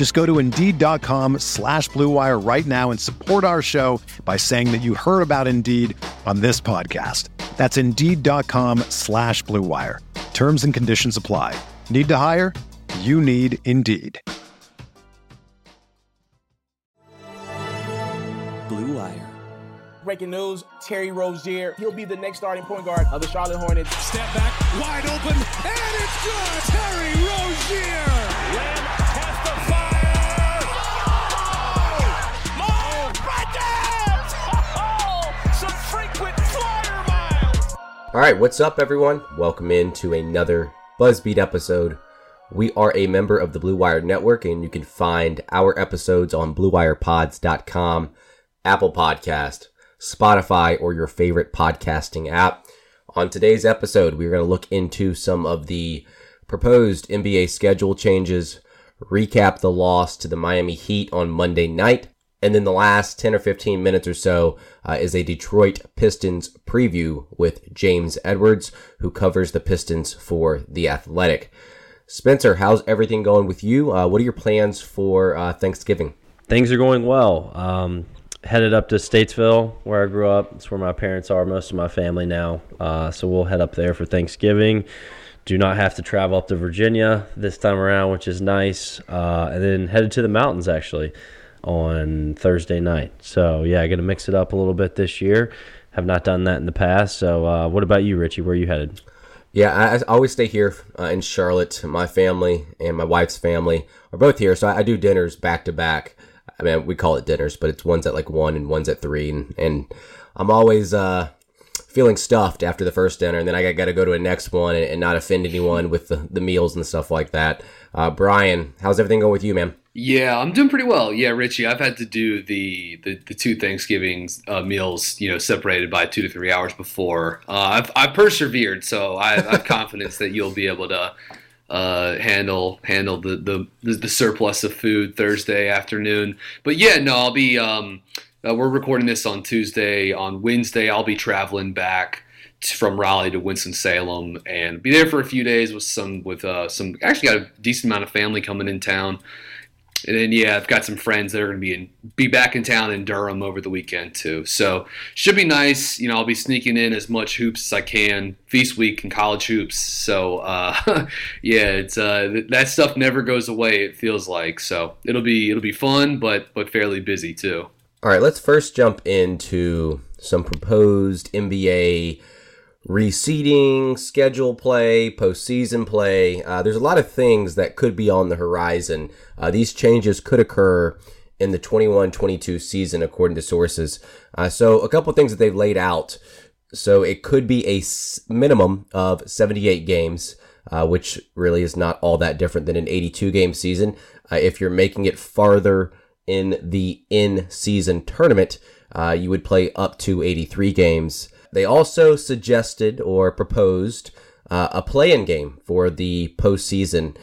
Just go to Indeed.com slash BlueWire right now and support our show by saying that you heard about Indeed on this podcast. That's Indeed.com slash BlueWire. Terms and conditions apply. Need to hire? You need Indeed. Blue Wire. Breaking news, Terry Rozier, he'll be the next starting point guard of the Charlotte Hornets. Step back, wide open, and it's good! Terry Rozier! Lamb All right, what's up, everyone? Welcome in to another Buzzbeat episode. We are a member of the Blue Wire Network, and you can find our episodes on BlueWirePods.com, Apple Podcast, Spotify, or your favorite podcasting app. On today's episode, we're going to look into some of the proposed NBA schedule changes, recap the loss to the Miami Heat on Monday night, and then the last 10 or 15 minutes or so uh, is a Detroit Pistons preview with James Edwards, who covers the Pistons for The Athletic. Spencer, how's everything going with you? Uh, what are your plans for uh, Thanksgiving? Things are going well. Um, headed up to Statesville, where I grew up. It's where my parents are, most of my family now. Uh, so we'll head up there for Thanksgiving. Do not have to travel up to Virginia this time around, which is nice. Uh, and then headed to the mountains actually on Thursday night. So yeah, going to mix it up a little bit this year. Have not done that in the past. So uh, what about you, Richie? Where are you headed? Yeah, I, always stay here uh, in Charlotte. My family and my wife's family are both here, so I, I do dinners back to back. I mean, we call it dinners, but it's one's at like one and one's at three, and, and I'm always uh, feeling stuffed after the first dinner, and then I got to go to a next one and, and, not offend anyone with the, the meals and stuff like that. Uh, Brian, how's everything going with you, man? Yeah, I'm doing pretty well. Yeah, Richie, I've had to do the the, the two Thanksgiving uh, meals, you know, separated by two to three hours before. Uh, I've, I've persevered, so I, I have confidence that you'll be able to uh, handle handle the, the the surplus of food Thursday afternoon. But yeah, no, I'll be. Um, uh, we're recording this on Tuesday. On Wednesday, I'll be traveling back from Raleigh to Winston Salem and be there for a few days with some with uh, some. Actually, got a decent amount of family coming in town. And then yeah, I've got some friends that are going to be in, be back in town in Durham over the weekend too. So should be nice. You know, I'll be sneaking in as much hoops as I can. Feast week and college hoops. So uh, yeah, it's uh, that stuff never goes away. It feels like so it'll be it'll be fun, but but fairly busy too. All right, let's first jump into some proposed NBA reseeding, schedule play, postseason play. Uh, there's a lot of things that could be on the horizon. Uh, these changes could occur in the 21 22 season, according to sources. Uh, so, a couple things that they've laid out. So, it could be a minimum of 78 games. Uh, which really is not all that different than an 82 game season. Uh, if you're making it farther in the in season tournament, uh, you would play up to 83 games. They also suggested or proposed uh, a play-in game for the postseason.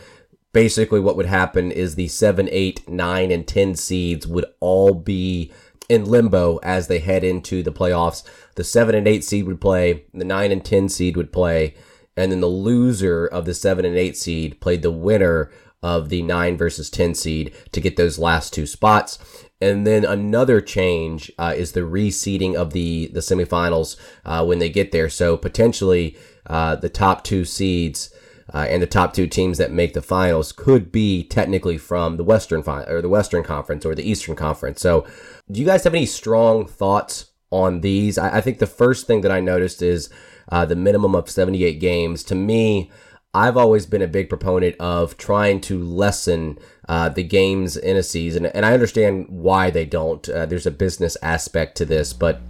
Basically, what would happen is the 7, 8, 9, and 10 seeds would all be in limbo as they head into the playoffs. The 7 and 8 seed would play, the 9 and 10 seed would play, and then the loser of the 7 and 8 seed played the winner of the 9 versus 10 seed to get those last two spots. And then another change uh, is the reseeding of the the semifinals uh, when they get there. So potentially uh, the top two seeds uh, and the top two teams that make the finals could be technically from the Western fi- or the Western Conference or the Eastern Conference. So, do you guys have any strong thoughts on these. I, I think the first thing that I noticed is uh, the minimum of 78 games. To me, I've always been a big proponent of trying to lessen uh, the games in a season, and I understand why they don't. Uh, there's a business aspect to this, but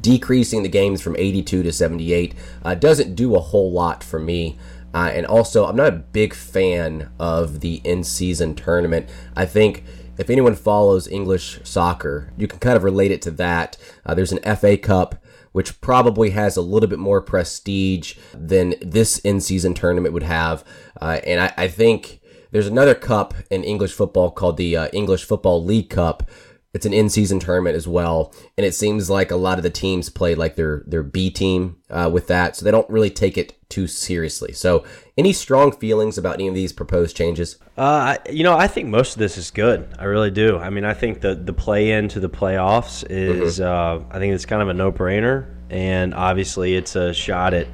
decreasing the games from 82 to 78 uh, doesn't do a whole lot for me. Uh, and also, I'm not a big fan of the in season tournament. I think if anyone follows English soccer, you can kind of relate it to that. Uh, there's an FA Cup, which probably has a little bit more prestige than this in season tournament would have. Uh, and I, I, think there's another cup in English football called the uh, English Football League Cup it's an in-season tournament as well, and it seems like a lot of the teams play like their their B team uh, with that, so they don't really take it too seriously. So, any strong feelings about any of these proposed changes? Uh, you know, I think most of this is good. I really do. I mean, I think the the play into the playoffs is, mm-hmm. uh, I think it's kind of a no brainer, and obviously it's a shot at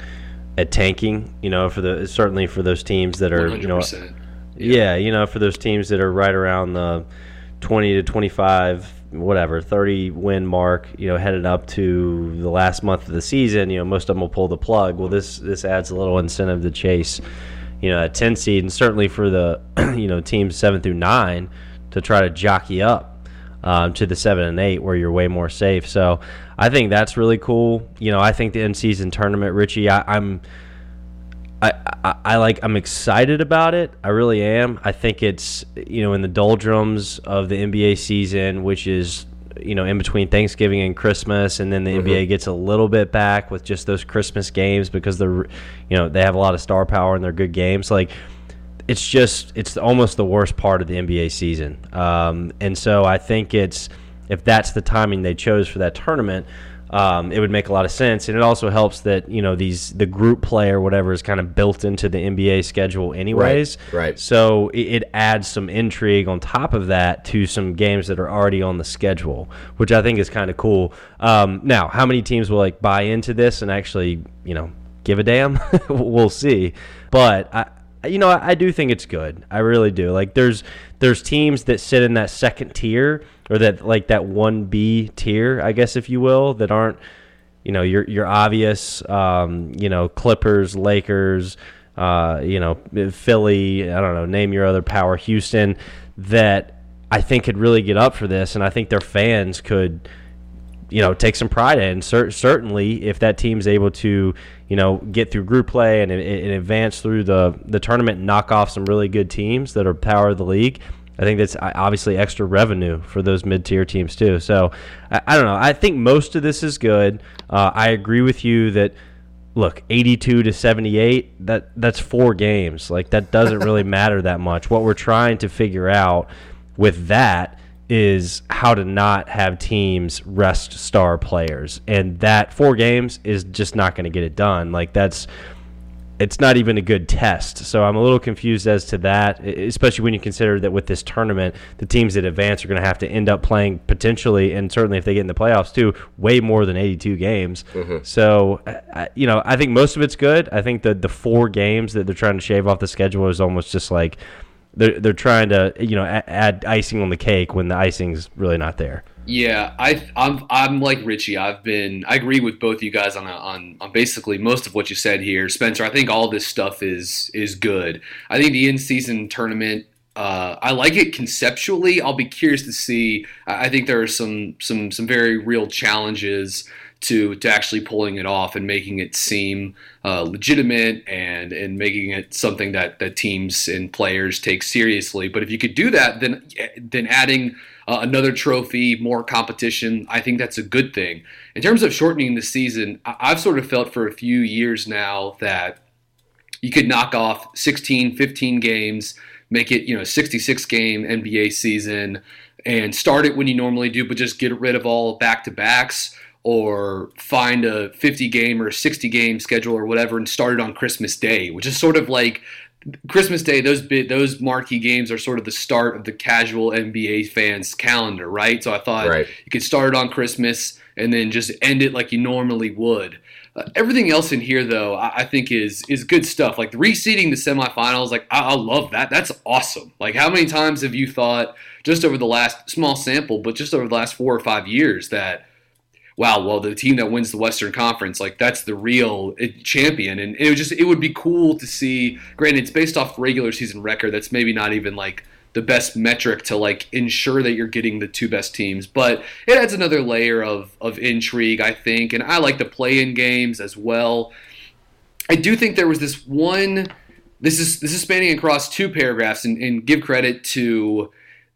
at tanking. You know, for the certainly for those teams that are 100%. you know, yeah. yeah, you know, for those teams that are right around the 20 to 25 whatever 30 win mark you know headed up to the last month of the season you know most of them will pull the plug. Well this this adds a little incentive to chase you know a 10 seed and certainly for the you know teams 7 through 9 to try to jockey up um, to the 7 and 8 where you're way more safe. So i think that's really cool. You know i think the in season tournament richie I, i'm I, I, I, like I'm excited about it. I really am. I think it's you know in the doldrums of the NBA season, which is you know in between Thanksgiving and Christmas, and then the mm-hmm. NBA gets a little bit back with just those Christmas games because they're you know they have a lot of star power and they're good games. Like it's just it's almost the worst part of the NBA season, um, and so I think it's if that's the timing they chose for that tournament um, it would make a lot of sense. And it also helps that you know these the group play or whatever is kind of built into the NBA schedule anyways. Right. right. So it, it, adds some intrigue on top of that to some games that are already on the schedule, which I think is kind of cool. Um, now, how many teams will like buy into this and actually you know give a damn? we'll see. But I, you know, I, do think it's good. I really do. Like there's there's teams that sit in that second tier or that like that one B tier, I guess if you will, that aren't you know your your obvious um, you know Clippers, Lakers, uh, you know Philly. I don't know, name your other power, Houston. That I think could really get up for this, and I think their fans could you know take some pride in. Cer- certainly, if that team's able to you know get through group play and, and advance through the the tournament, and knock off some really good teams that are power of the league. I think that's uh, obviously extra revenue for those mid tier teams too. So I, I, don't know. I think most of this is good. Uh, I agree with you that look 82 to 78 that that's four games like that doesn't really matter that much what we're trying to figure out with that is how to not have teams rest star players. And that four games is just not going to get it done. Like that's it's not even a good test. So I'm a little confused as to that, especially when you consider that with this tournament, the teams that advance are going to have to end up playing potentially, and certainly if they get in the playoffs too, way more than 82 games. Mm-hmm. So, you know, I think most of it's good. I think that the four games that they're trying to shave off the schedule is almost just like they're they're trying to you know add icing on the cake when the icing's really not there. Yeah, I I'm I'm like Richie. I've been I agree with both you guys on on on basically most of what you said here, Spencer. I think all this stuff is is good. I think the in season tournament. Uh, I like it conceptually. I'll be curious to see. I think there are some some some very real challenges to to actually pulling it off and making it seem uh, legitimate and and making it something that that teams and players take seriously. But if you could do that, then then adding uh, another trophy, more competition, I think that's a good thing. In terms of shortening the season, I've sort of felt for a few years now that you could knock off 16, 15 games, make it you know 66 game NBA season, and start it when you normally do, but just get rid of all back to backs or find a 50 game or 60 game schedule or whatever and start it on Christmas Day, which is sort of like Christmas Day. Those bit, those marquee games are sort of the start of the casual NBA fans calendar, right? So I thought right. you could start it on Christmas and then just end it like you normally would. Uh, everything else in here, though, I, I, think is is good stuff. Like reseeding the semifinals, like I, I love that. That's awesome. Like how many times have you thought just over the last small sample, but just over the last four or five years that wow, well, the team that wins the Western Conference, like that's the real eh, champion. And it would just, it would be cool to see. Granted, it's based off regular season record. That's maybe not even like the best metric to like ensure that you're getting the two best teams, but it adds another layer of of intrigue, I think. And I like the play-in games as well. I do think there was this one. This is this is spanning across two paragraphs, and, and give credit to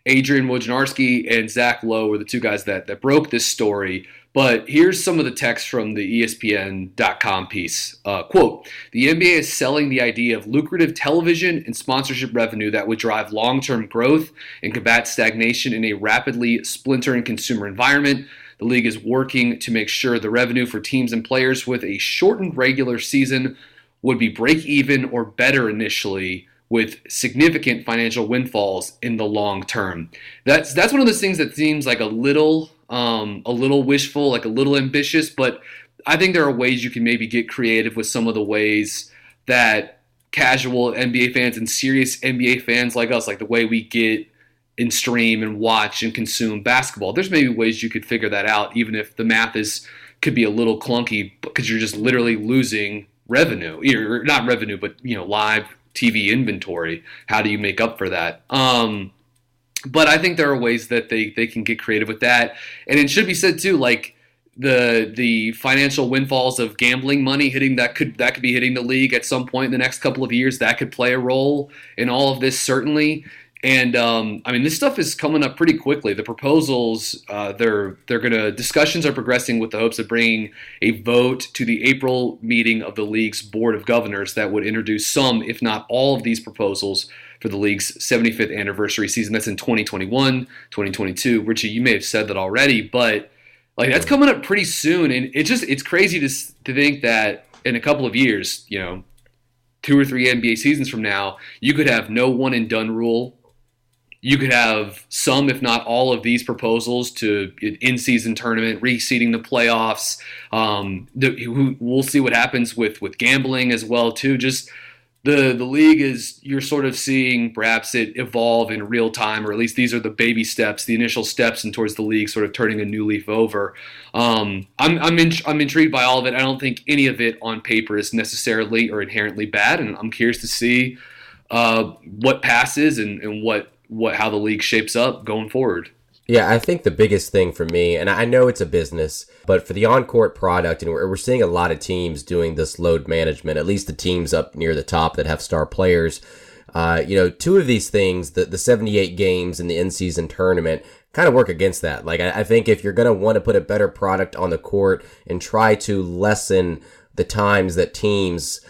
Adrian Wojnarowski and Zach Lowe were the two guys that that broke this story. But here's some of the text from the ESPN.com piece. Uh, quote The NBA is selling the idea of lucrative television and sponsorship revenue that would drive long term growth and combat stagnation in a rapidly splintering consumer environment. The league is working to make sure the revenue for teams and players with a shortened regular season would be break even or better initially with significant financial windfalls in the long term. That's that's one of those things that seems like a little um, a little wishful, like a little ambitious, but I think there are ways you can maybe get creative with some of the ways that casual NBA fans and serious NBA fans like us, like the way we get and stream and watch and consume basketball. There's maybe ways you could figure that out, even if the math is could be a little clunky because you're just literally losing revenue, or not revenue, but you know, live TV inventory. How do you make up for that? Um, but I think there are ways that they they can get creative with that, and it should be said too, like the the financial windfalls of gambling money hitting that could that could be hitting the league at some point in the next couple of years. That could play a role in all of this certainly. And um, I mean, this stuff is coming up pretty quickly. The proposals, uh, they're they're gonna discussions are progressing with the hopes of bringing a vote to the April meeting of the league's board of governors that would introduce some, if not all, of these proposals for the league's 75th anniversary season. That's in 2021, 2022. Richie, you may have said that already, but like that's coming up pretty soon, and it's just it's crazy to to think that in a couple of years, you know, two or three NBA seasons from now, you could have no one and done rule you could have some, if not all, of these proposals to in-season tournament, reseeding the playoffs. Um, the, we'll see what happens with with gambling as well too. Just the the league is you're sort of seeing perhaps it evolve in real time, or at least these are the baby steps, the initial steps, and towards the league sort of turning a new leaf over. Um, I'm I'm, in, I'm intrigued by all of it. I don't think any of it on paper is necessarily or inherently bad, and I'm curious to see uh, what passes and, and what what how the league shapes up going forward. Yeah, I think the biggest thing for me, and I know it's a business, but for the on court product, and we're, we're seeing a lot of teams doing this load management, at least the teams up near the top that have star players. Uh, you know, two of these things, the, the 78 games and the in season tournament, kind of work against that. Like, I, I think if you're going to want to put a better product on the court and try to lessen the times that teams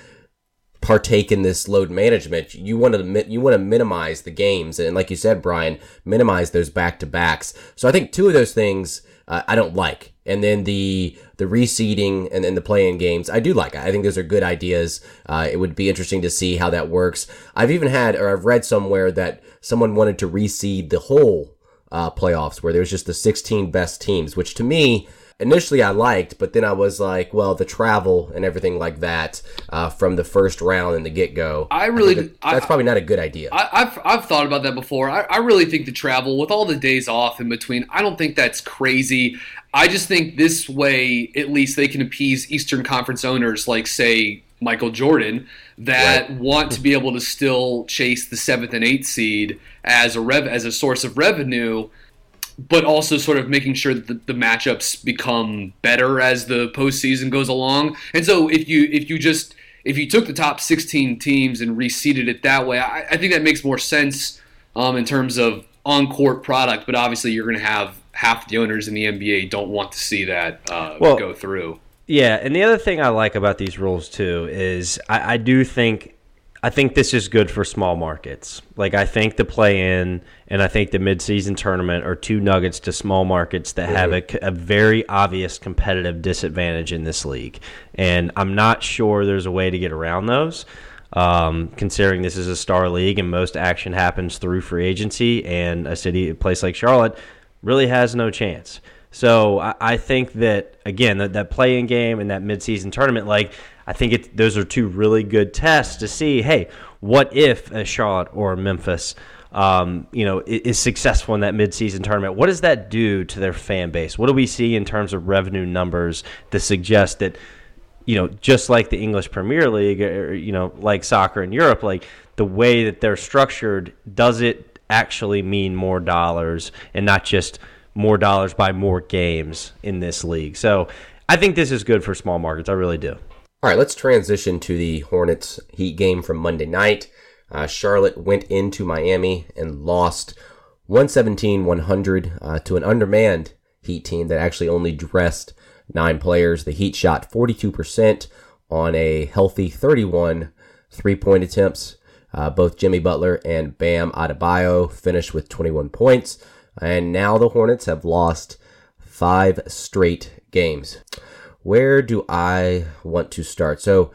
partake in this load management. You want to you want to minimize the games, and like you said, Brian, minimize those back to backs. So I think two of those things uh, I don't like, and then the the reseeding and then the play-in games I do like. I think those are good ideas. Uh, it would be interesting to see how that works. I've even had or I've read somewhere that someone wanted to reseed the whole uh, playoffs, where there's just the 16 best teams, which to me initially I liked, but then I was like, well, the travel and everything like that uh, from the first round and the get go. I really I that, that's I, probably not a good idea. I, have I've thought about that before. I, I really think the travel with all the days off in between, I don't think that's crazy. I just think this way, at least they can appease Eastern Conference owners, like say Michael Jordan, that right. want to be able to still chase the seventh and eighth seed as a rev as a source of revenue but also sort of making sure that the, the, matchups become better as the postseason goes along. And so if you if you just if you took the top 16 teams and reseeded it that way, I, I think that makes more sense um, in terms of on court product. But obviously, you're going to have half the owners in the NBA don't want to see that uh, well, go through. Yeah, and the other thing I like about these rules too is I, I do think I think this is good for small markets. Like I think the play in and I think the midseason tournament are two nuggets to small markets that mm-hmm. have a, a, very obvious competitive disadvantage in this league. And I'm not sure there's a way to get around those. Um, considering this is a star league and most action happens through free agency, and a city, a place like Charlotte, really has no chance. So I, I think that again that that play-in game and that midseason tournament, like I think it, those are two really good tests to see. Hey, what if a Charlotte or Memphis um, you know, is successful in that midseason tournament, what does that do to their fan base? What do we see in terms of revenue numbers that suggest that, you know, just like the English Premier League or, you know, like soccer in Europe, like the way that they're structured, does it actually mean more dollars and not just more dollars by more games in this league? So I think this is good for small markets. I really do. All right, let's transition to the Hornets Heat game from Monday night. Uh, Charlotte went into Miami and lost 117 100 uh, to an undermanned Heat team that actually only dressed nine players. The Heat shot 42% on a healthy 31 three point attempts. Uh, both Jimmy Butler and Bam Adebayo finished with 21 points. And now the Hornets have lost five straight games. Where do I want to start? So,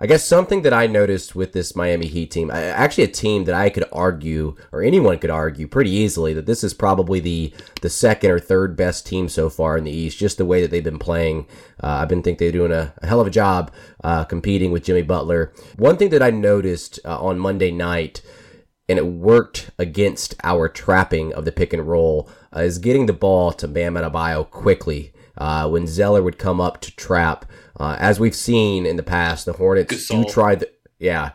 I guess something that I noticed with this Miami Heat team, actually a team that I could argue, or anyone could argue pretty easily, that this is probably the the second or third best team so far in the East. Just the way that they've been playing, uh, I've been think they're doing a, a hell of a job uh, competing with Jimmy Butler. One thing that I noticed uh, on Monday night, and it worked against our trapping of the pick and roll, uh, is getting the ball to Bam Adebayo quickly. Uh, when Zeller would come up to trap, uh, as we've seen in the past, the Hornets Gasol. do try the yeah,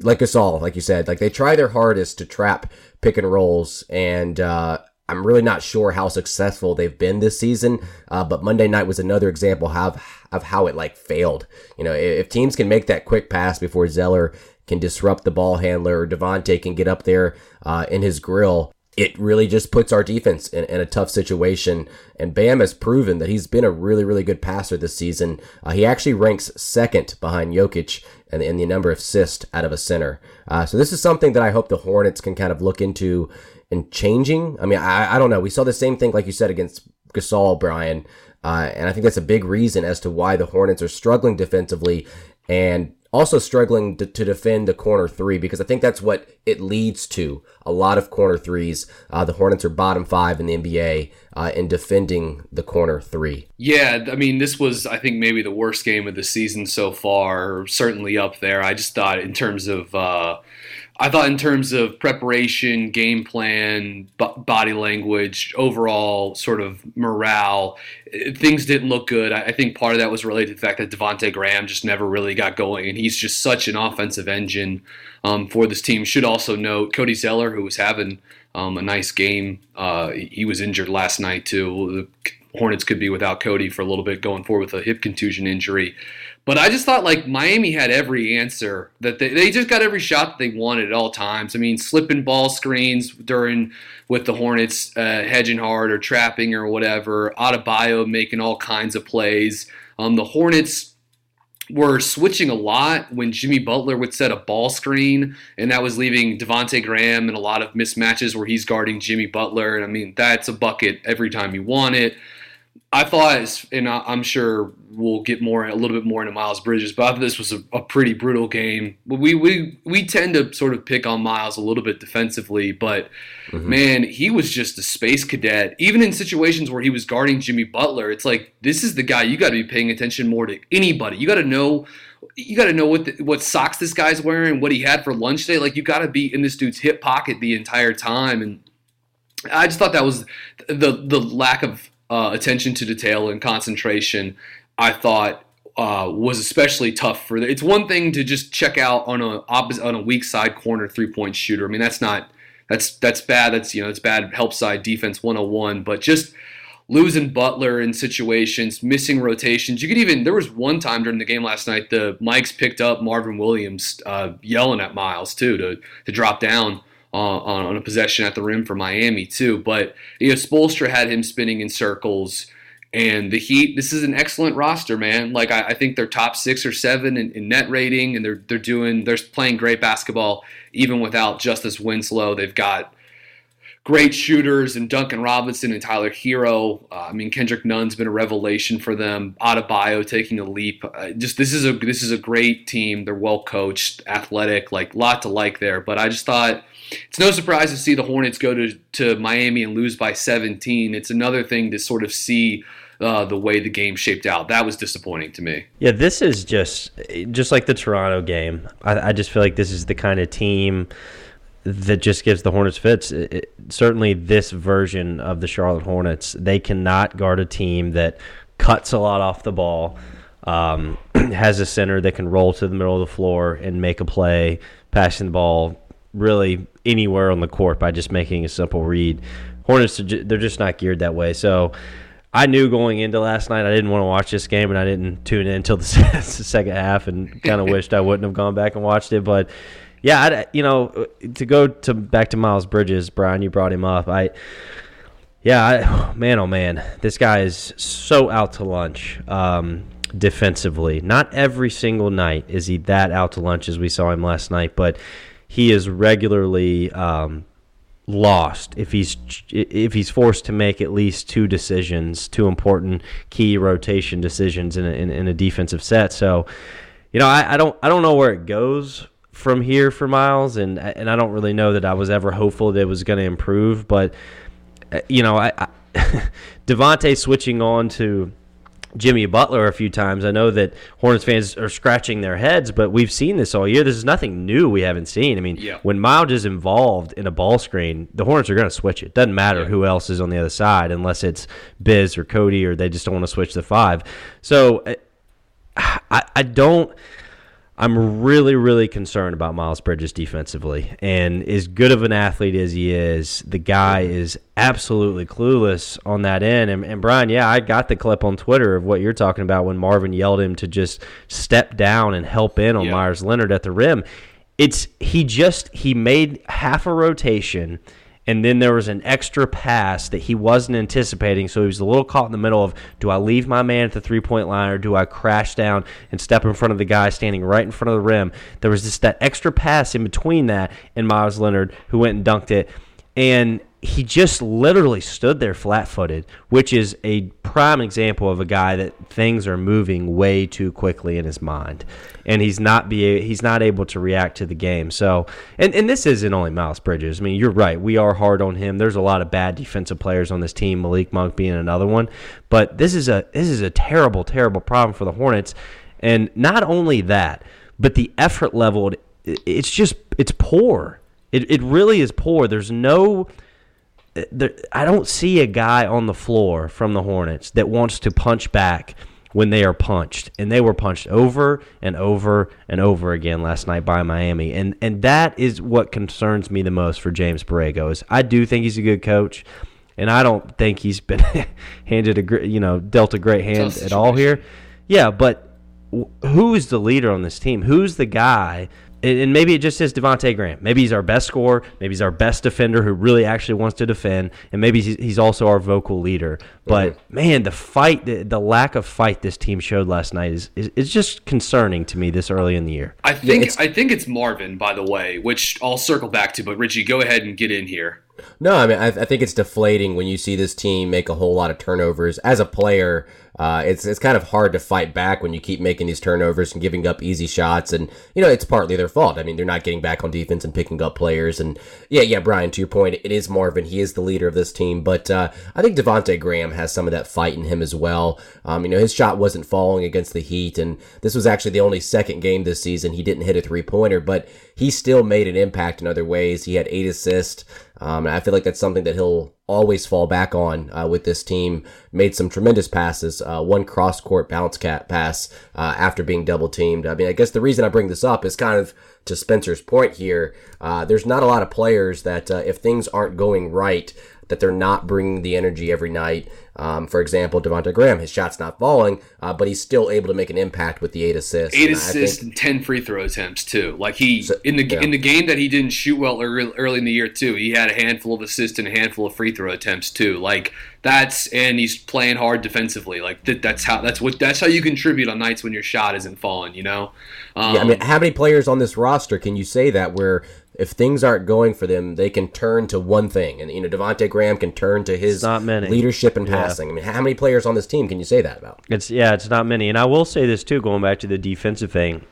like Gasol, like you said, like they try their hardest to trap pick and rolls, and uh, I'm really not sure how successful they've been this season. Uh, but Monday night was another example of of how it like failed. You know, if teams can make that quick pass before Zeller can disrupt the ball handler or Devonte can get up there uh, in his grill, it really just puts our defense in, in, a tough situation. And Bam has proven that he's been a really, really good passer this season. Uh, he actually ranks second behind Jokic in, in the number of assists out of a center. Uh, so this is something that I hope the Hornets can kind of look into in changing. I mean, I, I don't know. We saw the same thing, like you said, against Gasol, Brian. Uh, and I think that's a big reason as to why the Hornets are struggling defensively. And also struggling to, to, defend the corner three because I think that's what it leads to. A lot of corner threes. Uh, the Hornets are bottom five in the NBA uh, in defending the corner three. Yeah, I mean, this was, I think, maybe the worst game of the season so far, certainly up there. I just thought, in terms of. Uh, I thought in terms of preparation, game plan, b- body language, overall sort of morale, eh, things didn't look good. I, I think part of that was related to the fact that Devonte Graham just never really got going, and he's just such an offensive engine um, for this team. Should also note Cody Zeller, who was having um, a nice game. Uh, he was injured last night too. The Hornets could be without Cody for a little bit going forward with a hip contusion injury. But I just thought like Miami had every answer that they, they just got every shot that they wanted at all times. I mean, slipping ball screens during with the Hornets uh, hedging hard or trapping or whatever. Adebayo making all kinds of plays. Um, the Hornets were switching a lot when Jimmy Butler would set a ball screen, and that was leaving Devonte Graham in a lot of mismatches where he's guarding Jimmy Butler. And I mean, that's a bucket every time you want it. I thought, and I'm sure we'll get more a little bit more into Miles Bridges, but I thought this was a, a, pretty brutal game. We we we tend to sort of pick on Miles a little bit defensively, but mm-hmm. man, he was just a space cadet. Even in situations where he was guarding Jimmy Butler, it's like this is the guy you got to be paying attention more to anybody. You got to know. You got to know what the, what socks this guy's wearing, what he had for lunch today. Like you got to be in this dude's hip pocket the entire time, and I just thought that was the the lack of uh, attention to detail and concentration, I thought uh, was especially tough for. The, it's one thing to just check out on a opposite on a weak side corner three point shooter. I mean that's not that's that's bad. That's you know it's bad help side defense 101. But just losing Butler in situations, missing rotations. You could even there was one time during the game last night the mics picked up Marvin Williams uh, yelling at Miles too to to drop down on, on a possession at the rim for Miami too. But you know, Spoelstra had him spinning in circles. And the Heat, this is an excellent roster, man. Like I, I think they're top six or seven in, in, net rating, and they're they're doing they're playing great basketball even without Justice Winslow. They've got great shooters and Duncan Robinson and Tyler Herro. Uh, I mean, Kendrick Nunn's been a revelation for them. Adebayo taking a leap. Uh, just this is a this is a great team. They're well coached, athletic, like lot to like there. But I just thought it's no surprise to see the Hornets go to, to Miami and lose by 17. It's another thing to sort of see uh, the way the game shaped out. That was disappointing to me. Yeah, this is just just like the Toronto game. I, I just feel like this is the kind of team that just gives the Hornets fits. It, it, certainly, this version of the Charlotte Hornets, they cannot guard a team that cuts a lot off the ball, um, has a center that can roll to the middle of the floor and make a play, passing the ball really anywhere on the court by just making a simple read. Hornets, they're just not geared that way. So I knew going into last night I didn't want to watch this game, and I didn't tune in until the, second half, and kind of wished I wouldn't have gone back and watched it. But yeah, I, you know, to go to back to Miles Bridges, Brian, you brought him up. I yeah, I, man, oh man, this guy is so out to lunch um, defensively. Not every single night is he that out to lunch as we saw him last night, but he is regularly um, lost if he's if he's forced to make at least two decisions, two important key rotation decisions in a, in, in a defensive set. So, you know, I, I don't I don't know where it goes from here for Miles, and and I don't really know that I was ever hopeful that it was going to improve, but uh, you know, I, I Devonte switching on to Jimmy Butler a few times. I know that Hornets fans are scratching their heads, but we've seen this all year. This is nothing new we haven't seen. I mean, yeah. when Miles is involved in a ball screen, the Hornets are going to switch it. Doesn't matter yeah. who else is on the other side, unless it's Biz or Cody or they just don't want to switch the five. So uh, I, I don't. I'm really, really concerned about Miles Bridges defensively. And as good of an athlete as he is, the guy is absolutely clueless on that end. And, and, Brian, yeah, I got the clip on Twitter of what you're talking about when Marvin yelled him to just step down and help in on yeah. Meyers Leonard at the rim. It's he just he made half a rotation and then there was an extra pass that he wasn't anticipating. So he was a little caught in the middle of do I leave my man at the three point line or do I crash down and step in front of the guy standing right in front of the rim? There was just that extra pass in between that and Miles Leonard who went and dunked it. And he just literally stood there flat footed, which is a prime example of a guy that things are moving way too quickly in his mind. And he's not be he's not able to react to the game. So and, and this isn't only Miles Bridges. I mean, you're right. We are hard on him. There's a lot of bad defensive players on this team, Malik Monk being another one. But this is a this is a terrible, terrible problem for the Hornets. And not only that, but the effort level it's just it's poor. It, it really is poor. There's no there, I don't see a guy on the floor from the Hornets that wants to punch back when they are punched, and they were punched over and over and over again last night by Miami, and and that is what concerns me the most for James Borrego. Is I do think he's a good coach, and I don't think he's been handed a you know dealt a great hand at all here. Yeah, but who is the leader on this team? Who's the guy and maybe it just says Devonte Graham. Maybe he's our best scorer. Maybe he's our best defender who really actually wants to defend, and maybe he's also our vocal leader. But mm-hmm. man, the fight, the, the, lack of fight this team showed last night is, is, is just concerning to me this early in the year. I think I think it's Marvin, by the way, which I'll circle back to. But Richie, go ahead and get in here. No, I mean I, I think it's deflating when you see this team make a whole lot of turnovers as a player uh, it's it's kind of hard to fight back when you keep making these turnovers and giving up easy shots, and you know it's partly their fault. I mean, they're not getting back on defense and picking up players, and yeah, yeah, Brian, to your point, it is Marvin. He is the leader of this team, but uh, I think Devonte Graham has some of that fight in him as well. Um, you know, his shot wasn't falling against the Heat, and this was actually the only second game this season he didn't hit a three pointer, but he still made an impact in other ways. He had eight assists. Um, and I feel like that's something that he'll always fall back on uh, with this team. Made some tremendous passes. Uh, one cross court bounce cat pass uh, after being double teamed. I mean, I guess the reason I bring this up is kind of to Spencer's point here. Uh, there's not a lot of players that uh, if things aren't going right, that they're not bringing the energy every night. Um, for example, Devonte Graham, his shot's not falling, uh, but he's still able to make an impact with the eight assists. Eight and assists think, and ten free throw attempts too. Like he so, in the yeah. in the game that he didn't shoot well early, early in the year too. He had a handful of assists and a handful of free throw attempts too. Like that's and he's playing hard defensively. Like that, that's how that's what that's how you contribute on nights when your shot isn't falling. You know. Um, yeah, I mean, how many players on this roster can you say that where if things aren't going for them, they can turn to one thing, and you know Devonte Graham can turn to his leadership and passing. I mean, how many players on this team can you say that about? It's yeah, it's not many. And I will say this too, going back to the defensive thing.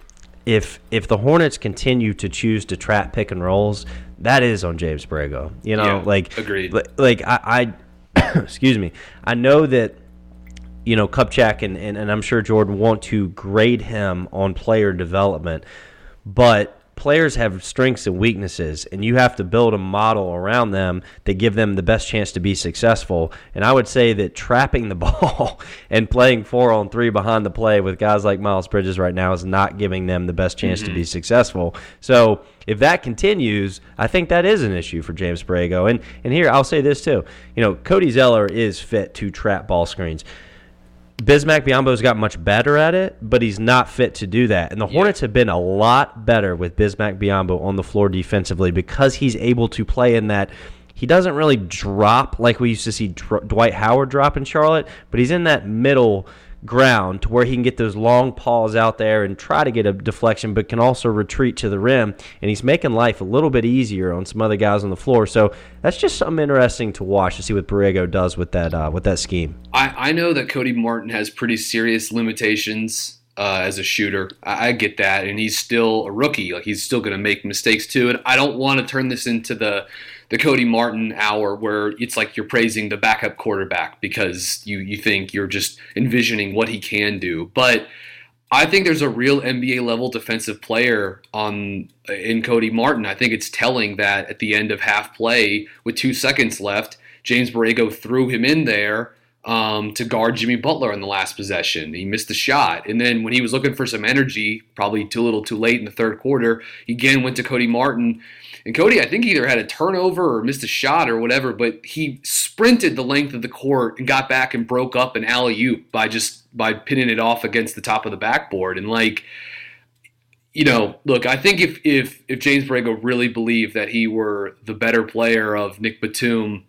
If if the Hornets continue to choose to trap pick and rolls, that is on James Borrego. You know, yeah, like agreed. Like, like I, I excuse me. I know that you know Kupchak and, and and I'm sure Jordan want to grade him on player development, but players have strengths and weaknesses, and you have to build a model around them that give them the best chance to be successful. And I would say that trapping the ball and playing four on three behind the play with guys like Miles Bridges right now is not giving them the best chance to be mm-hmm. successful. So if that continues, I think that is an issue for James Borrego. And and here I'll say this too. You know, Cody Zeller is fit to trap ball screens. Bismack Biyombo's got much better at it, but he's not fit to do that. And the Hornets have been a lot better with Bismack Biyombo on the floor defensively because he's able to play in that. He doesn't really drop like we used to see Dr- Dwight Howard drop in Charlotte, but he's in that middle ground to where he can get those long paws out there and try to get a deflection, but can also retreat to the rim. And he's making life a little bit easier on some other guys on the floor. So that's just something interesting to watch to see what Borrego does with that uh, with that scheme. I, I know that Cody Martin has pretty serious limitations uh, as a shooter. I, I get that, and he's still a rookie. Like he's still going to make mistakes too. And I don't want to turn this into the the Cody Martin hour where it's like you're praising the backup quarterback because you you think you're just envisioning what he can do, but. I think there's a real NBA level defensive player on in Cody Martin. I think it's telling that at the end of half play with two seconds left, James Borrego threw him in there um, to guard Jimmy Butler on the last possession. He missed the shot, and then when he was looking for some energy, probably too little, too late in the third quarter, he again went to Cody Martin. And Cody, I think, either had a turnover or missed a shot or whatever, but he sprinted the length of the court and got back and broke up an alley oop by just by pinning it off against the top of the backboard. And like, you know, look, I think if if if James Borrego really believed that he were the better player of Nick Batum,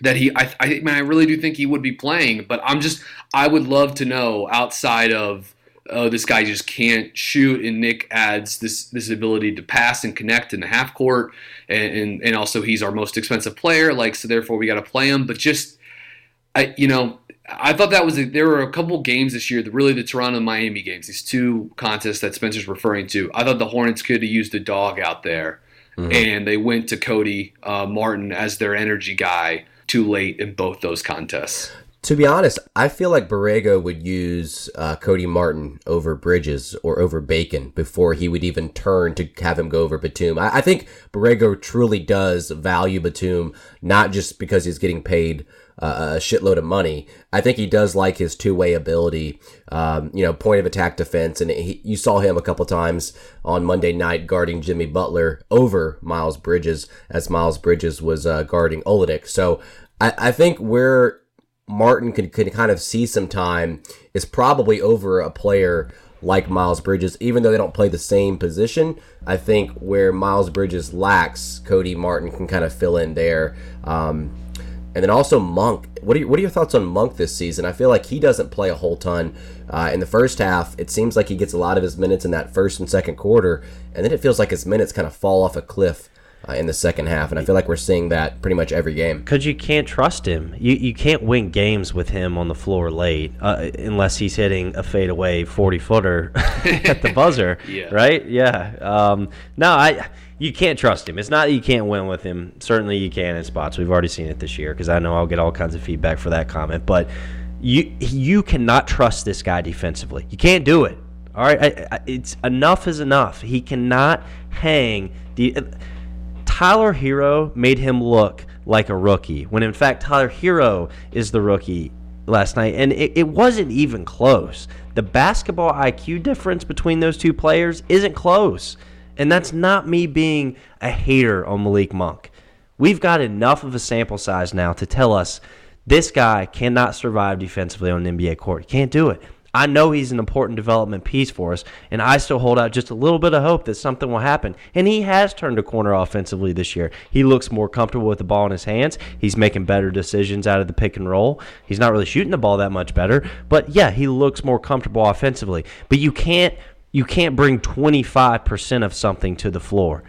that he, I, I, mean, I really do think he would be playing. But I'm just, I would love to know outside of oh, this guy just can't shoot, and Nick adds this this ability to pass and connect in the half court, and and, and also he's our most expensive player, like so therefore we got to play him. But just, I you know. I thought that was a, there were a couple games this year, really the Toronto and Miami games, these two contests that Spencer's referring to. I thought the Hornets could have used a dog out there, and they went to Cody uh, Martin as their energy guy too late in both those contests. To be honest, I feel like Borrego would use uh, Cody Martin over Bridges or over Bacon before he would even turn to have him go over Batum. I, I think Borrego truly does value Batum, not just because he's getting paid uh, a shitload of money. I think he does like his two way ability, um, you know, point of attack defense. And he, you saw him a couple times on Monday night guarding Jimmy Butler over Miles Bridges as Miles Bridges was uh, guarding Olynyk. So I, I think where Martin can, can kind of see some time is probably over a player like Miles Bridges, even though they don't play the same position. I think where Miles Bridges lacks, Cody Martin can kind of fill in there. Um, and then also Monk. What are, your, what are your thoughts on Monk this season? I feel like he doesn't play a whole ton. Uh, in the first half, it seems like he gets a lot of his minutes in that first and second quarter, and then it feels like his minutes kind of fall off a cliff uh, in the second half. And I feel like we're seeing that pretty much every game. Because you can't trust him. You, you can't win games with him on the floor late uh, unless he's hitting a fadeaway 40 footer at the buzzer. Yeah. Right? Yeah. Um, no, I. You can't trust him. It's not that you can't win with him. Certainly, you can in spots. We've already seen it this year because I know I'll get all kinds of feedback for that comment. But you you cannot trust this guy defensively. You can't do it. All right, I, I, it's enough is enough. He cannot hang the. Tyler Herro made him look like a rookie when in fact Tyler Herro is the rookie last night, and it, it wasn't even close. The basketball IQ difference between those two players isn't close. And that's not me being a hater on Malik Monk. We've got enough of a sample size now to tell us this guy cannot survive defensively on an NBA court. He can't do it. I know he's an important development piece for us, and I still hold out just a little bit of hope that something will happen. And he has turned a corner offensively this year. He looks more comfortable with the ball in his hands. He's making better decisions out of the pick and roll. He's not really shooting the ball that much better, but yeah, he looks more comfortable offensively. But you can't you can't bring 25% of something to the floor.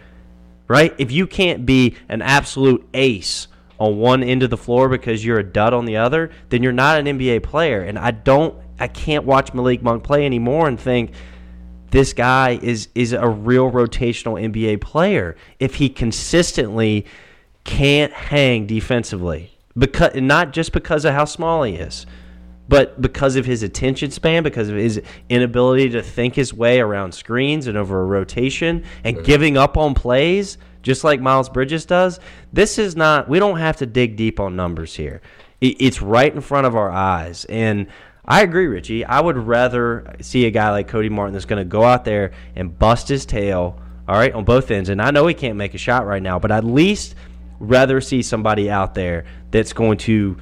Right? If you can't be an absolute ace on one end of the floor because you're a dud on the other, then you're not an NBA player. And I don't I can't watch Malik Monk play anymore and think this guy is is a real rotational NBA player if he consistently can't hang defensively. Because not just because of how small he is. but because of his attention span, because of his inability to think his way around screens and over a rotation and giving up on plays, just like Miles Bridges does, this is not, we don't have to dig deep on numbers here. It- It's right in front of our eyes. And I agree, Richie. I would rather see a guy like Cody Martin that's going to go out there and bust his tail, all right, on both ends. And I know he can't make a shot right now, but at least rather see somebody out there that's going to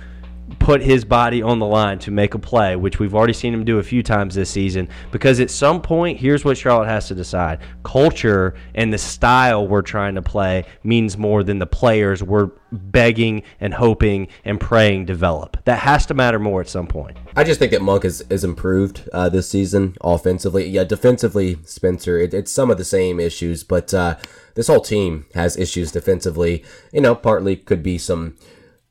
put his body on the line to make a play, which we've already seen him do a few times this season. Because at some point, here's what Charlotte has to decide culture and the style we're trying to play means more than the players we're begging and hoping and praying develop. That has to matter more at some point. I just think that Monk is, is improved uh, this season offensively. Yeah, defensively, Spencer, it, it's some of the same issues, but uh, this whole team has issues defensively. You know, partly could be some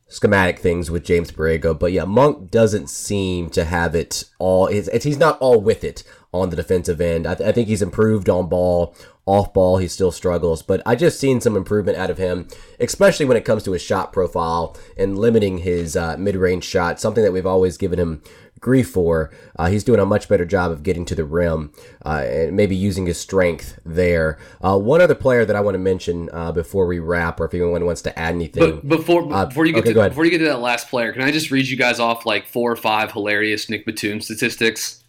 schematic things with James Borrego, but yeah, Monk doesn't seem to have it all. It's, he's not all with it on the defensive end. I, th- I think he's improved on ball. Off ball, he still struggles, but I just seen some improvement out of him, especially when it comes to his shot profile and limiting his uh, mid-range shot. Something that we've always given him grief for. Uh, he's doing a much better job of getting to the rim uh, and maybe using his strength there. Uh, one other player that I want to mention uh, before we wrap, or if anyone wants to add anything. But before Uh, before you get okay, to before you get to that last player, can I just read you guys off like four or five hilarious Nick Batum statistics?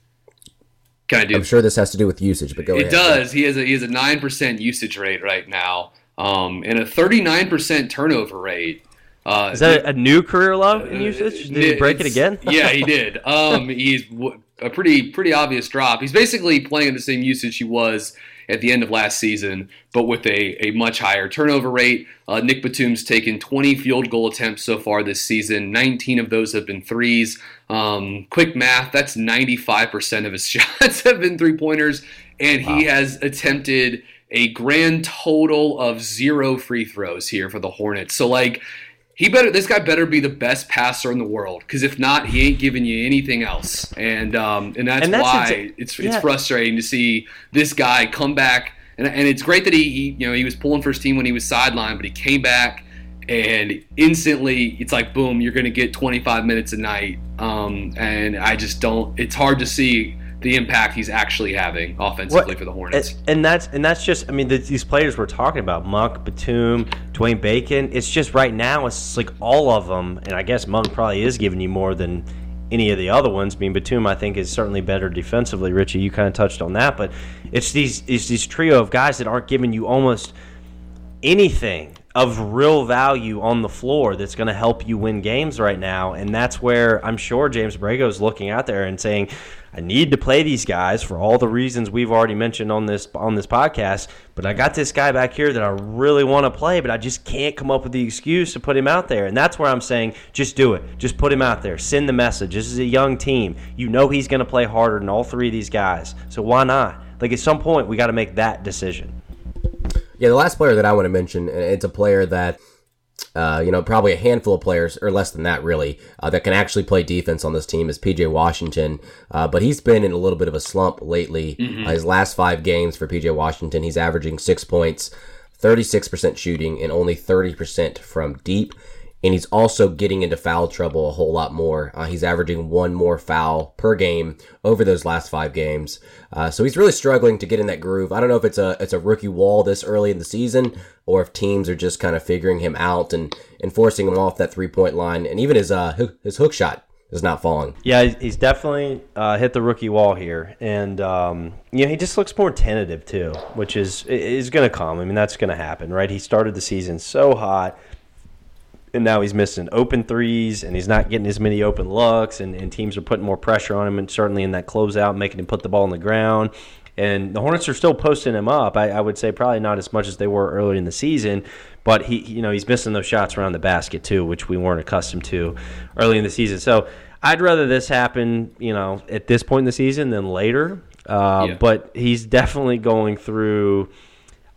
Can I do? I'm sure this has to do with usage, but go it ahead. does. He has a he has a nine percent usage rate right now, um, and a thirty nine percent turnover rate. Uh, Is that a new career low in usage? Did he break it again? yeah, he did. Um, he's w- a pretty pretty obvious drop. He's basically playing at the same usage he was at the end of last season, but with a, a much higher turnover rate. Uh, Nick Batum's taken 20 field goal attempts so far this season. 19 of those have been threes. Um, quick math, that's 95% of his shots have been three pointers, and he has attempted a grand total of zero free throws here for the Hornets. So like he better this guy better be the best passer in the world because if not he ain't giving you anything else. And um and that's, And that's why exa- it's yeah. it's frustrating to see this guy come back. And, and it's great that he, he you know he was pulling for his team when he was sidelined but he came back and instantly it's like boom you're gonna get 25 minutes a night. Um and I just don't it's hard to see the impact he's actually having offensively What- for the Hornets. And, and that's and that's just I mean the, these players we're talking about Monk, Batum, Dwayne Bacon. It's just right now it's like all of them, and I guess Monk probably is giving you more than any of the other ones. I mean Batum I think is certainly better defensively. Richie, you kind of touched on that, but it's these it's these trio of guys that aren't giving you almost anything of real value on the floor that's going to help you win games right now. And that's where I'm sure James Borrego is looking out there and saying, I need to play these guys for all the reasons we've already mentioned on this on this podcast. But I got this guy back here that I really want to play, but I just can't come up with the excuse to put him out there. And that's where I'm saying, just do it. Just put him out there. Send the message. This is a young team. You know he's going to play harder than all three of these guys. So why not? Like at some point, we got to make that decision. Yeah, the last player that I want to mention, it's a player that, uh, you know, probably a handful of players, or less than that, really, uh, that can actually play defense on this team is PJ Washington. Uh, but he's been in a little bit of a slump lately. Uh, his last five games for PJ Washington, he's averaging six points, 36% shooting, and only 30% from deep. And he's also getting into foul trouble a whole lot more. Uh, he's averaging one more foul per game over those last five games. Uh, so he's really struggling to get in that groove. I don't know if it's a it's a rookie wall this early in the season, or if teams are just kind of figuring him out and, and forcing him off that three point line. And even his uh his hook shot is not falling. Yeah, he's- he's definitely uh, hit the rookie wall here, and um, you know he just looks more tentative too, which is is going to come. I mean, that's going to happen, right? He started the season so hot, and now he's missing open threes, and he's not getting as many open looks, and, and teams are putting more pressure on him, and certainly in that closeout, making him put the ball on the ground. And the Hornets are still posting him up. I, I would say probably not as much as they were early in the season, but he, you know, he's missing those shots around the basket too, which we weren't accustomed to early in the season. So I'd rather this happen, you know, at this point in the season than later. Uh, Yeah. But he's definitely going through.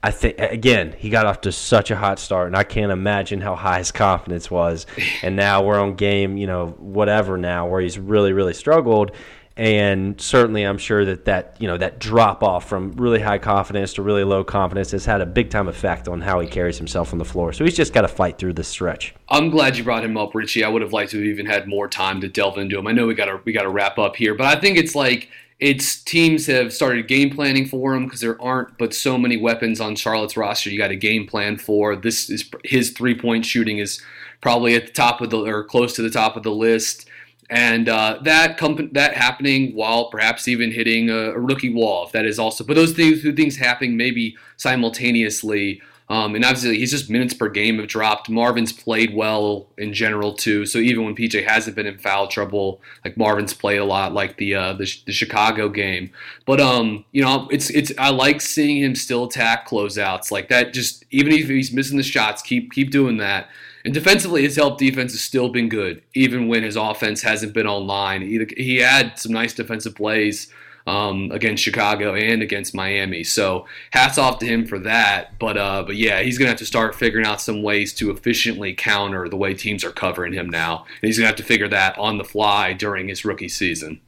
I think again, he got off to such a hot start, and I can't imagine how high his confidence was. And now we're on game, you know, whatever now, where he's really, really struggled. and certainly I'm sure that that you know that drop off from really high confidence to really low confidence has had a big time effect on how he carries himself on the floor. So he's just got to fight through this stretch. I'm glad you brought him up, Richie. I would have liked to have even had more time to delve into him. I know we got to we got to wrap up here, but I think it's like it's teams have started game planning for him because there aren't but so many weapons on Charlotte's roster. You got a game plan for this is his three point shooting is probably at the top of the or close to the top of the list. And uh, that comp- that happening while perhaps even hitting a, a, rookie wall, if that is also, but those things, two things happening maybe simultaneously. Um, and obviously, he's just minutes per game have dropped. Marvin's played well in general too. So even when PJ hasn't been in foul trouble, like Marvin's played a lot, like the uh, the, the, Chicago game. But um, you know, it's it's I like seeing him still attack closeouts like that. Just even if he's missing the shots, keep keep doing that. And defensively, his help defense has still been good, even when his offense hasn't been online. He, he had some nice defensive plays um, against Chicago and against Miami. So hats off to him for that. But uh, but yeah, he's gonna have to start figuring out some ways to efficiently counter the way teams are covering him now. And he's gonna have to figure that on the fly during his rookie season.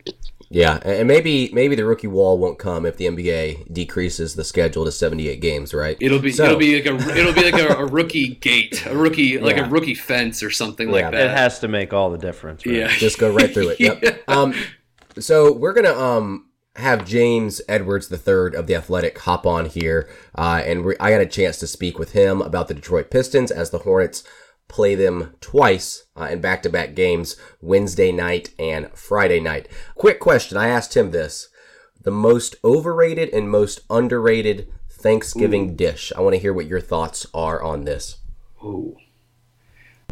Yeah, and maybe maybe the rookie wall won't come if the NBA decreases the schedule to 78 games, right? It'll be so, it'll be like a it'll be like a, a rookie gate, a rookie like yeah. a rookie fence or something yeah. like that. It has to make all the difference. Right? Yeah, just go right through it. Yep. yeah. Um, so we're gonna um have James Edwards III of the Athletic hop on here, uh, and I got a chance to speak with him about the Detroit Pistons as the Hornets play them twice uh, in back to back games, Wednesday night and Friday night. Quick question I asked him this the most overrated and most underrated Thanksgiving Ooh. dish. I want to hear what your thoughts are on this. Ooh.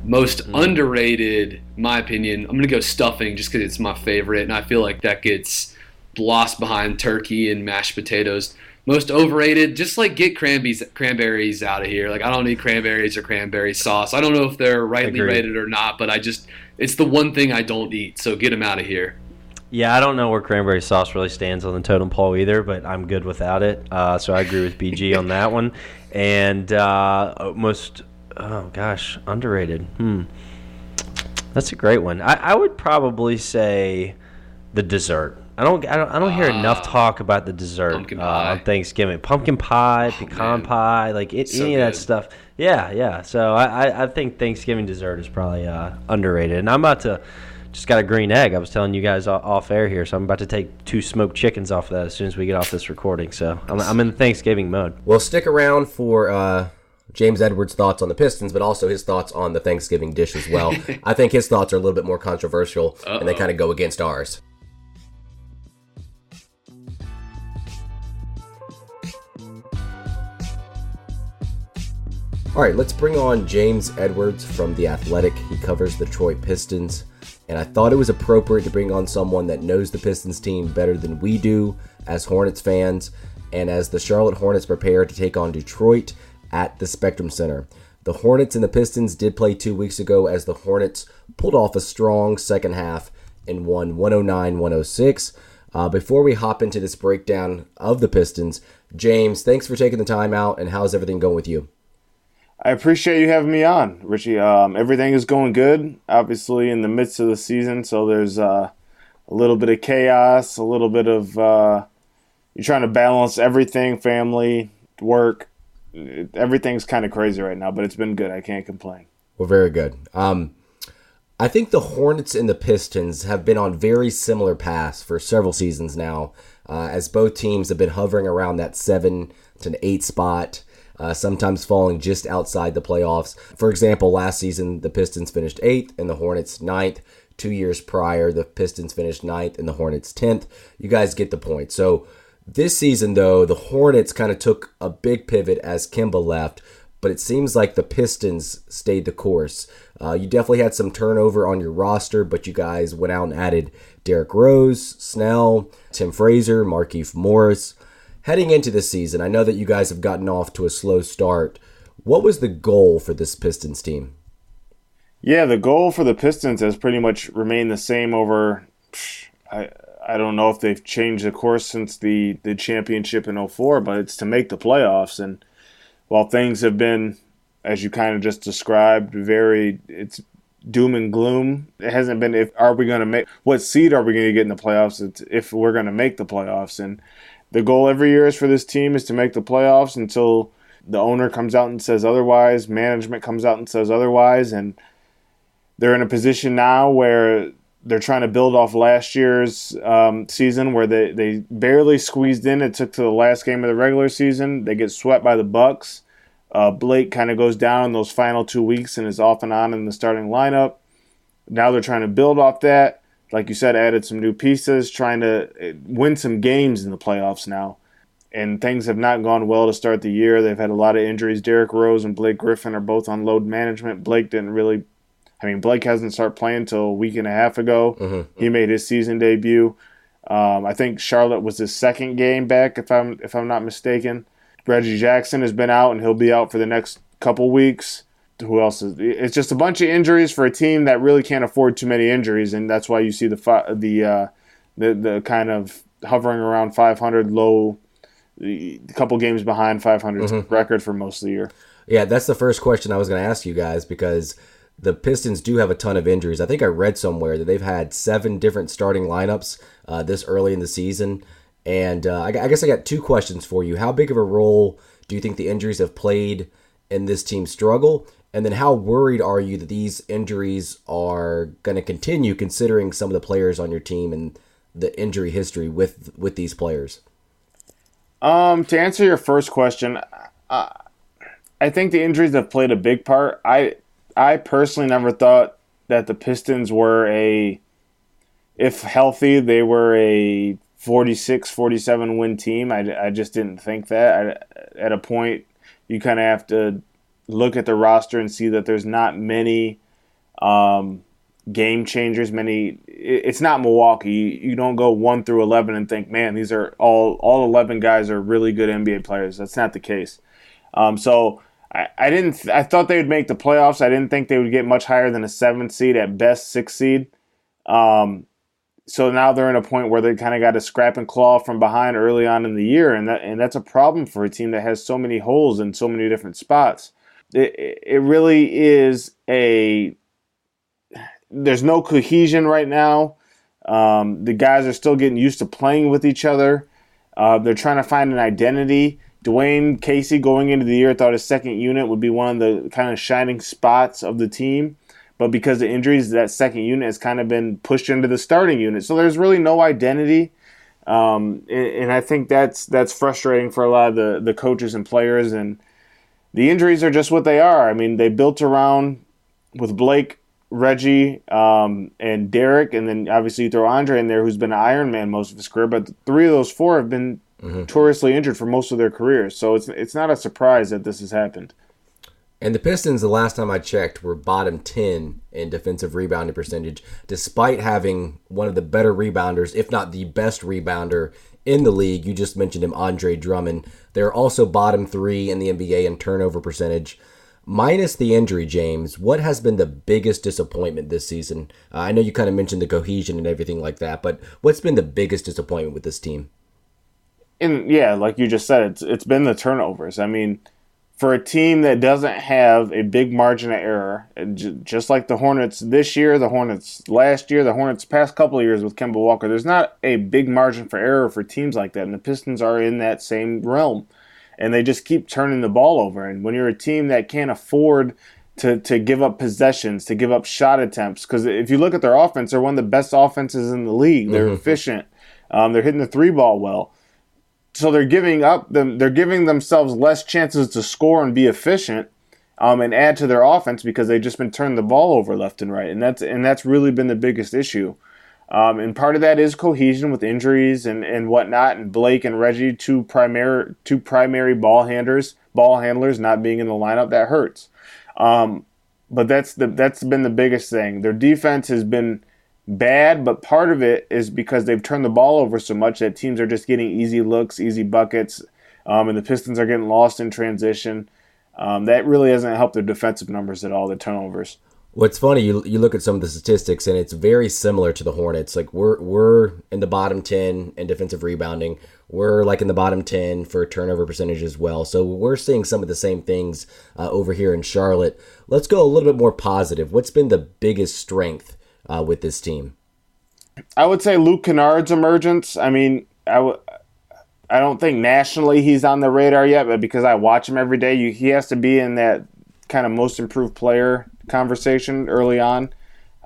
Most mm. underrated, my opinion, I'm going to go stuffing just because it's my favorite, and I feel like that gets lost behind turkey and mashed potatoes most overrated. Just like get cranberries cranberries out of here. Like I don't need cranberries or cranberry sauce. I don't know if they're rightly Agreed. rated or not, but I just it's the one thing I don't eat. So get them out of here. Yeah, I don't know where cranberry sauce really stands on the totem pole either, but I'm good without it. Uh, so I agree with BG on that one. And uh, most, oh gosh, underrated. Hmm, that's a great one. I, I would probably say the dessert. I don't, I don't, I don't hear uh, enough talk about the dessert uh, on Thanksgiving. Pumpkin pie, oh, pecan man. pie, like it, so any good. of that stuff. Yeah, yeah. So I, I think Thanksgiving dessert is probably uh, underrated. And I'm about to just got a green egg. I was telling you guys off air here, so I'm about to take two smoked chickens off of that as soon as we get off this recording. So I'm, I'm in Thanksgiving mode. Well, stick around for. Uh, James Edwards' thoughts on the Pistons, but also his thoughts on the Thanksgiving dish as well. I think his thoughts are a little bit more controversial, Uh-oh. and they kind of go against ours. All right, let's bring on James Edwards from The Athletic. He covers the Detroit Pistons, and I thought it was appropriate to bring on someone that knows the Pistons team better than we do as Hornets fans, and as the Charlotte Hornets prepare to take on Detroit at the Spectrum Center. The Hornets and the Pistons did play two weeks ago as the Hornets pulled off a strong second half and won 109 106. Uh, before we hop into this breakdown of the Pistons, James, thanks for taking the time out, and how's everything going with you? I appreciate you having me on, Richie. Um, everything is going good, obviously, in the midst of the season. So there's uh, a little bit of chaos, a little bit of uh, you're trying to balance everything family, work. Everything's kind of crazy right now, but it's been good. I can't complain. Well, very good. Um, I think the Hornets and the Pistons have been on very similar paths for several seasons now, uh, as both teams have been hovering around that seven to an eight spot uh, sometimes falling just outside the playoffs. For example, last season, the Pistons finished eighth and the Hornets ninth. Two years prior, the Pistons finished ninth and the Hornets 10th. You guys get the point. So this season, though, the Hornets kind of took a big pivot as Kemba left, but it seems like the Pistons stayed the course. Uh, you definitely had some turnover on your roster, but you guys went out and added Derrick Rose, Snell, Tim Frazier, Markieff Morris heading into this season, I know that you guys have gotten off to a slow start. What was the goal for this Pistons team? Yeah, the goal for the Pistons has pretty much remained the same over. I I don't know if they've changed the course since the the championship in 04, but it's to make the playoffs. And while things have been, as you kind of just described, very it's doom and gloom. It hasn't been if are we going to make what seed are we going to get in the playoffs? It's if we're going to make the playoffs, and the goal every year is for this team is to make the playoffs until the owner comes out and says otherwise, management comes out and says otherwise, and they're in a position now where they're trying to build off last year's um, season where they, they barely squeezed in. It took to the last game of the regular season. They get swept by the Bucks. Uh, Blake kind of goes down in those final two weeks and is off and on in the starting lineup. Now they're trying to build off that. Like you said, added some new pieces, trying to uh, win some games in the playoffs now. And things have not gone well to start the year. They've had a lot of injuries. Derrick Rose and Blake Griffin are both on load management. Blake didn't really I mean, Blake hasn't started playing until a week and a half ago. Mm-hmm. He made his season debut. Um, I think Charlotte was his second game back, if I'm if I'm not mistaken. Reggie Jackson has been out, and he'll be out for the next couple weeks. Who else is? It's just a bunch of injuries for a team that really can't afford too many injuries, and that's why you see the the uh, the the kind of hovering around 500, low, a couple games behind 500 mm-hmm. record for most of the year. Yeah, that's the first question I was going to ask you guys because the Pistons do have a ton of injuries. I think I read somewhere that they've had seven different starting lineups uh, this early in the season. And uh, I, I, guess I got two questions for you. How big of a role do you think the injuries have played in this team's struggle? And then how worried are you that these injuries are going to continue considering some of the players on your team and the injury history with with these players? Um, to answer your first question, uh, I think the injuries have played a big part. I I personally never thought that the Pistons were a, if healthy, they were a 46, 47 win team. I, I just didn't think that. I, at a point, you kind of have to look at the roster and see that there's not many um, game changers. Many. It's not Milwaukee. You, don't go one through eleven and think, man, these are all all eleven guys are really good NBA players. That's not the case. Um, so I, I didn't. I thought they would make the playoffs. I didn't think they would get much higher than a seventh seed at best, six seed. Um, so now they're in a point where they kind of got to scrap and claw from behind early on in the year, and that and that's a problem for a team that has so many holes in so many different spots. It it really is a. There's no cohesion right now. Um, the guys are still getting used to playing with each other. Uh, they're trying to find an identity. Dwane Casey going into the year thought his second unit would be one of the kind of shining spots of the team. But because of injuries, that second unit has kind of been pushed into the starting unit. So there's really no identity. Um, and, and, I think that's that's frustrating for a lot of the, the coaches and players. And the injuries are just what they are. I mean, they built around with Blake, Reggie, um, and Derrick, and then obviously you throw Andre in there, who's been an Iron Man most of his career. But three of those four have been mm-hmm. notoriously injured for most of their careers. So it's it's not a surprise that this has happened. And the Pistons, the last time I checked, were bottom 10 in defensive rebounding percentage, despite having one of the better rebounders, if not the best rebounder in the league. You just mentioned him, Andre Drummond. They're also bottom three in the NBA in turnover percentage. Minus the injury, James, what has been the biggest disappointment this season? Uh, I know you kind of mentioned the cohesion and everything like that, but what's been the biggest disappointment with this team? and yeah, like you just said, it's it's been the turnovers. I mean, for a team that doesn't have a big margin of error, just like the Hornets this year, the Hornets last year, the Hornets past couple of years with Kemba Walker, there's not a big margin for error for teams like that, and the Pistons are in that same realm, and they just keep turning the ball over. And when you're a team that can't afford to to give up possessions, to give up shot attempts, because if you look at their offense, they're one of the best offenses in the league. They're mm-hmm. efficient. Um, they're hitting the three ball well so they're giving up them they're giving themselves less chances to score and be efficient um, and add to their offense because they've just been turning the ball over left and right. And that's and that's really been the biggest issue. Um, and part of that is cohesion with injuries and, and whatnot and Blake and Reggie two primary two primary ball handlers ball handlers not being in the lineup that hurts. Um, but that's the that's been the biggest thing. Their defense has been bad, but part of it is because they've turned the ball over so much that teams are just getting easy looks, easy buckets, um, and the Pistons are getting lost in transition. Um, that really hasn't helped their defensive numbers at all, the turnovers. What's funny, you, you look at some of the statistics, and it's very similar to the Hornets. Like we're we're in the bottom ten in defensive rebounding. we're like in the bottom 10 for turnover percentage as well. So we're seeing some of the same things uh, over here in Charlotte. Let's go a little bit more positive. What's been the biggest strength uh, with this team? I would say Luke Kennard's emergence. I mean, I w- I don't think nationally he's on the radar yet, but because I watch him every day, you, he has to be in that kind of most improved player conversation early on.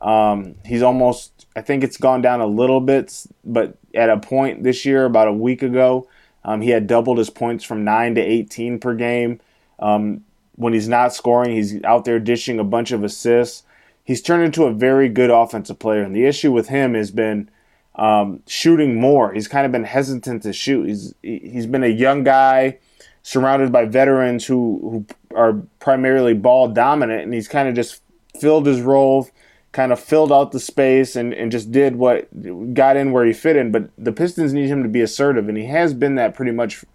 Um, he's almost, I think it's gone down a little bit, but at a point this year, about a week ago, um, he had doubled his points from 9 to 18 per game. Um, when he's not scoring, he's out there dishing a bunch of assists. He's turned into a very good offensive player. And the issue with him has been um, shooting more. He's kind of been hesitant to shoot. He's he's been a young guy surrounded by veterans who who are primarily ball dominant, and he's kind of just filled his role, kind of filled out the space, and, and just did what got in where he fit in. But the Pistons need him to be assertive, and he has been that pretty much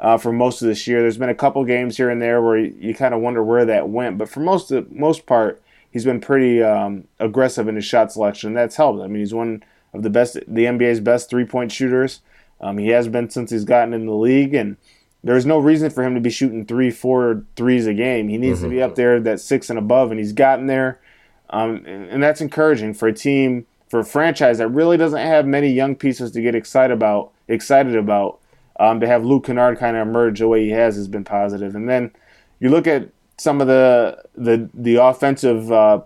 uh, for most of this year. There's been a couple games here and there where you, you kind of wonder where that went, but for most of, most part, he's been pretty um, aggressive in his shot selection. That's helped. I mean, he's one of the best, the NBA's best three point shooters. Um, he has been since he's gotten in the league, and there's no reason for him to be shooting three, four threes a game. He needs mm-hmm. to be up there that six and above, and he's gotten there. Um, and, and that's encouraging for a team, for a franchise that really doesn't have many young pieces to get excited about. Excited about um, to have Luke Kennard kind of emerge the way he has has been positive. And then you look at some of the the the offensive uh,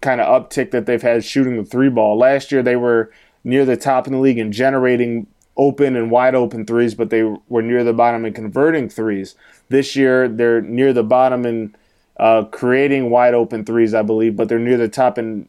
kind of uptick that they've had shooting the three ball. Last year they were near the top in the league in generating open and wide open threes, but they were near the bottom in converting threes. This year they're near the bottom in uh, creating wide open threes, I believe, but they're near the top in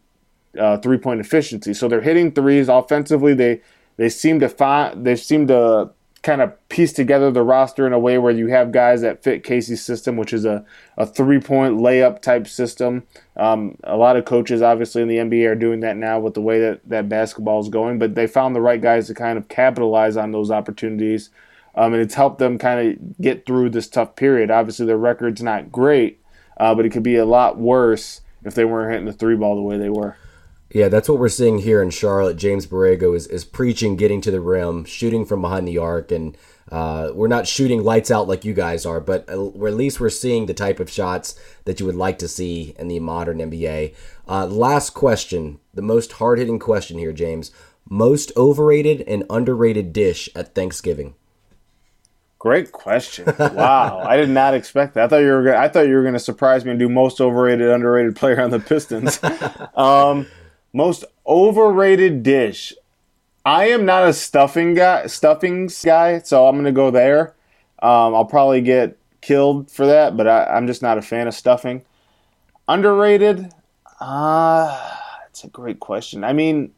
uh, three point efficiency. So they're hitting threes offensively. They they seem to find they seem to kind of piece together the roster in a way where you have guys that fit Casey's system, which is a, a three point layup type system. Um, a lot of coaches, obviously, in the NBA are doing that now with the way that, that basketball is going, but they found the right guys to kind of capitalize on those opportunities. Um, and it's helped them kind of get through this tough period. Obviously, their record's not great, uh, but it could be a lot worse if they weren't hitting the three ball the way they were. Yeah, that's what we're seeing here in Charlotte. James Borrego is, is preaching getting to the rim, shooting from behind the arc, and uh, we're not shooting lights out like you guys are, but at least we're seeing the type of shots that you would like to see in the modern NBA. Uh, last question, the most hard hitting question here, James. Most overrated and underrated dish at Thanksgiving. Great question. Wow, I did not expect that. I thought you were. Gonna, I thought you were going to surprise me and do most overrated, underrated player on the Pistons. um, most overrated dish. I am not a stuffing guy, stuffings guy, so I'm gonna go there. Um, I'll probably get killed for that, but I, am just not a fan of stuffing. Underrated? Uh, it's a great question. I mean,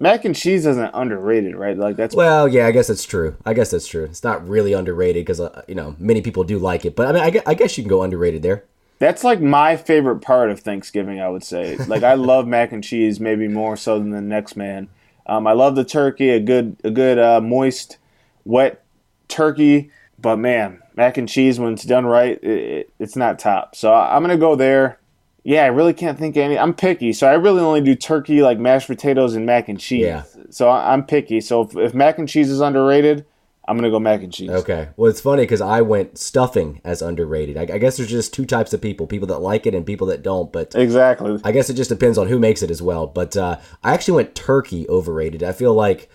mac and cheese isn't underrated, right? Like that's well, yeah, I guess that's true. I guess that's true. It's not really underrated because uh, you know many people do like it, but I mean, I, I guess you can go underrated there. That's like my favorite part of Thanksgiving. I would say, like I love mac and cheese, maybe more so than the next man. Um, I love the turkey, a good, a good uh, moist, wet turkey. But man, mac and cheese when it's done right, it, it, it's not top. So I, am gonna go there. Yeah, I really can't think of any. I'm picky, so I really only do turkey, like mashed potatoes and mac and cheese. Yeah. So I, am picky. So if, if mac and cheese is underrated, I'm gonna go mac and cheese. Okay. Well, it's funny because I went stuffing as underrated. I, I, guess there's just two types of people: people that like it and people that don't. But exactly. I guess it just depends on who makes it as well. But uh, I actually went turkey overrated. I feel like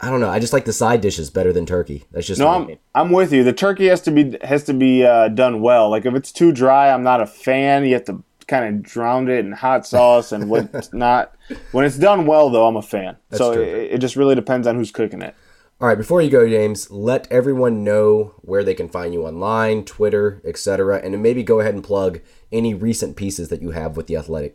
I don't know. I just like the side dishes better than turkey. That's just no. I'm, I'm with you. The turkey has to be has to be uh, done well. Like if it's too dry, I'm not a fan. You have to kind of drown it in hot sauce and what's not. When it's done well, though, I'm a fan. That's so it, it just really depends on who's cooking it. All right, before you go, James, let everyone know where they can find you online, Twitter, etc., and maybe go ahead and plug any recent pieces that you have with the Athletic.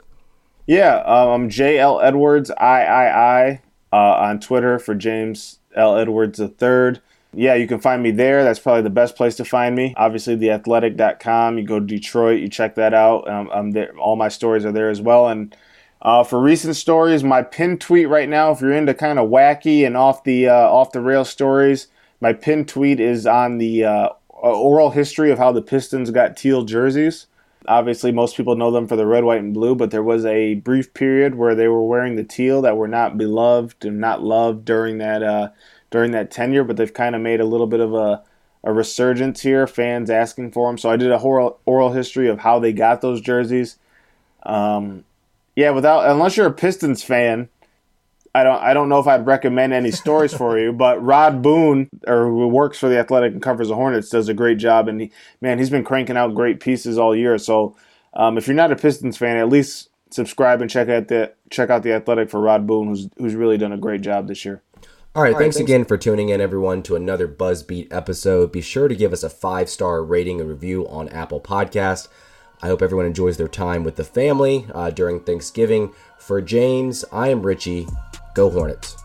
Yeah, um, I'm JL Edwards III uh, on Twitter for James L Edwards III. Yeah, you can find me there. That's probably the best place to find me. Obviously, theathletic.com. You go to Detroit, you check that out. Um, I'm there. All my stories are there as well, and uh, for recent stories, my pin tweet right now, if you're into kind of wacky and off the uh, off the rail stories, my pin tweet is on the uh, oral history of how the Pistons got teal jerseys. Obviously, most people know them for the red, white, and blue, but there was a brief period where they were wearing the teal that were not beloved and not loved during that uh, during that tenure, but they've kind of made a little bit of a, a resurgence here. Fans asking for them, so I did a oral, oral history of how they got those jerseys. Um, yeah, without unless you're a Pistons fan, I don't I don't know if I'd recommend any stories for you, but Rod Boone, or who works for the Athletic and covers the Hornets, does a great job, and he, man, he's been cranking out great pieces all year. So um, if you're not a Pistons fan, at least subscribe and check out the check out the Athletic for Rod Boone, who's who's really done a great job this year. All right, thanks, again for tuning in, everyone, to another Buzzbeat episode. Be sure to give us a five star rating and review on Apple Podcast. I hope everyone enjoys their time with the family uh, during Thanksgiving. For James, I am Richie. Go Hornets.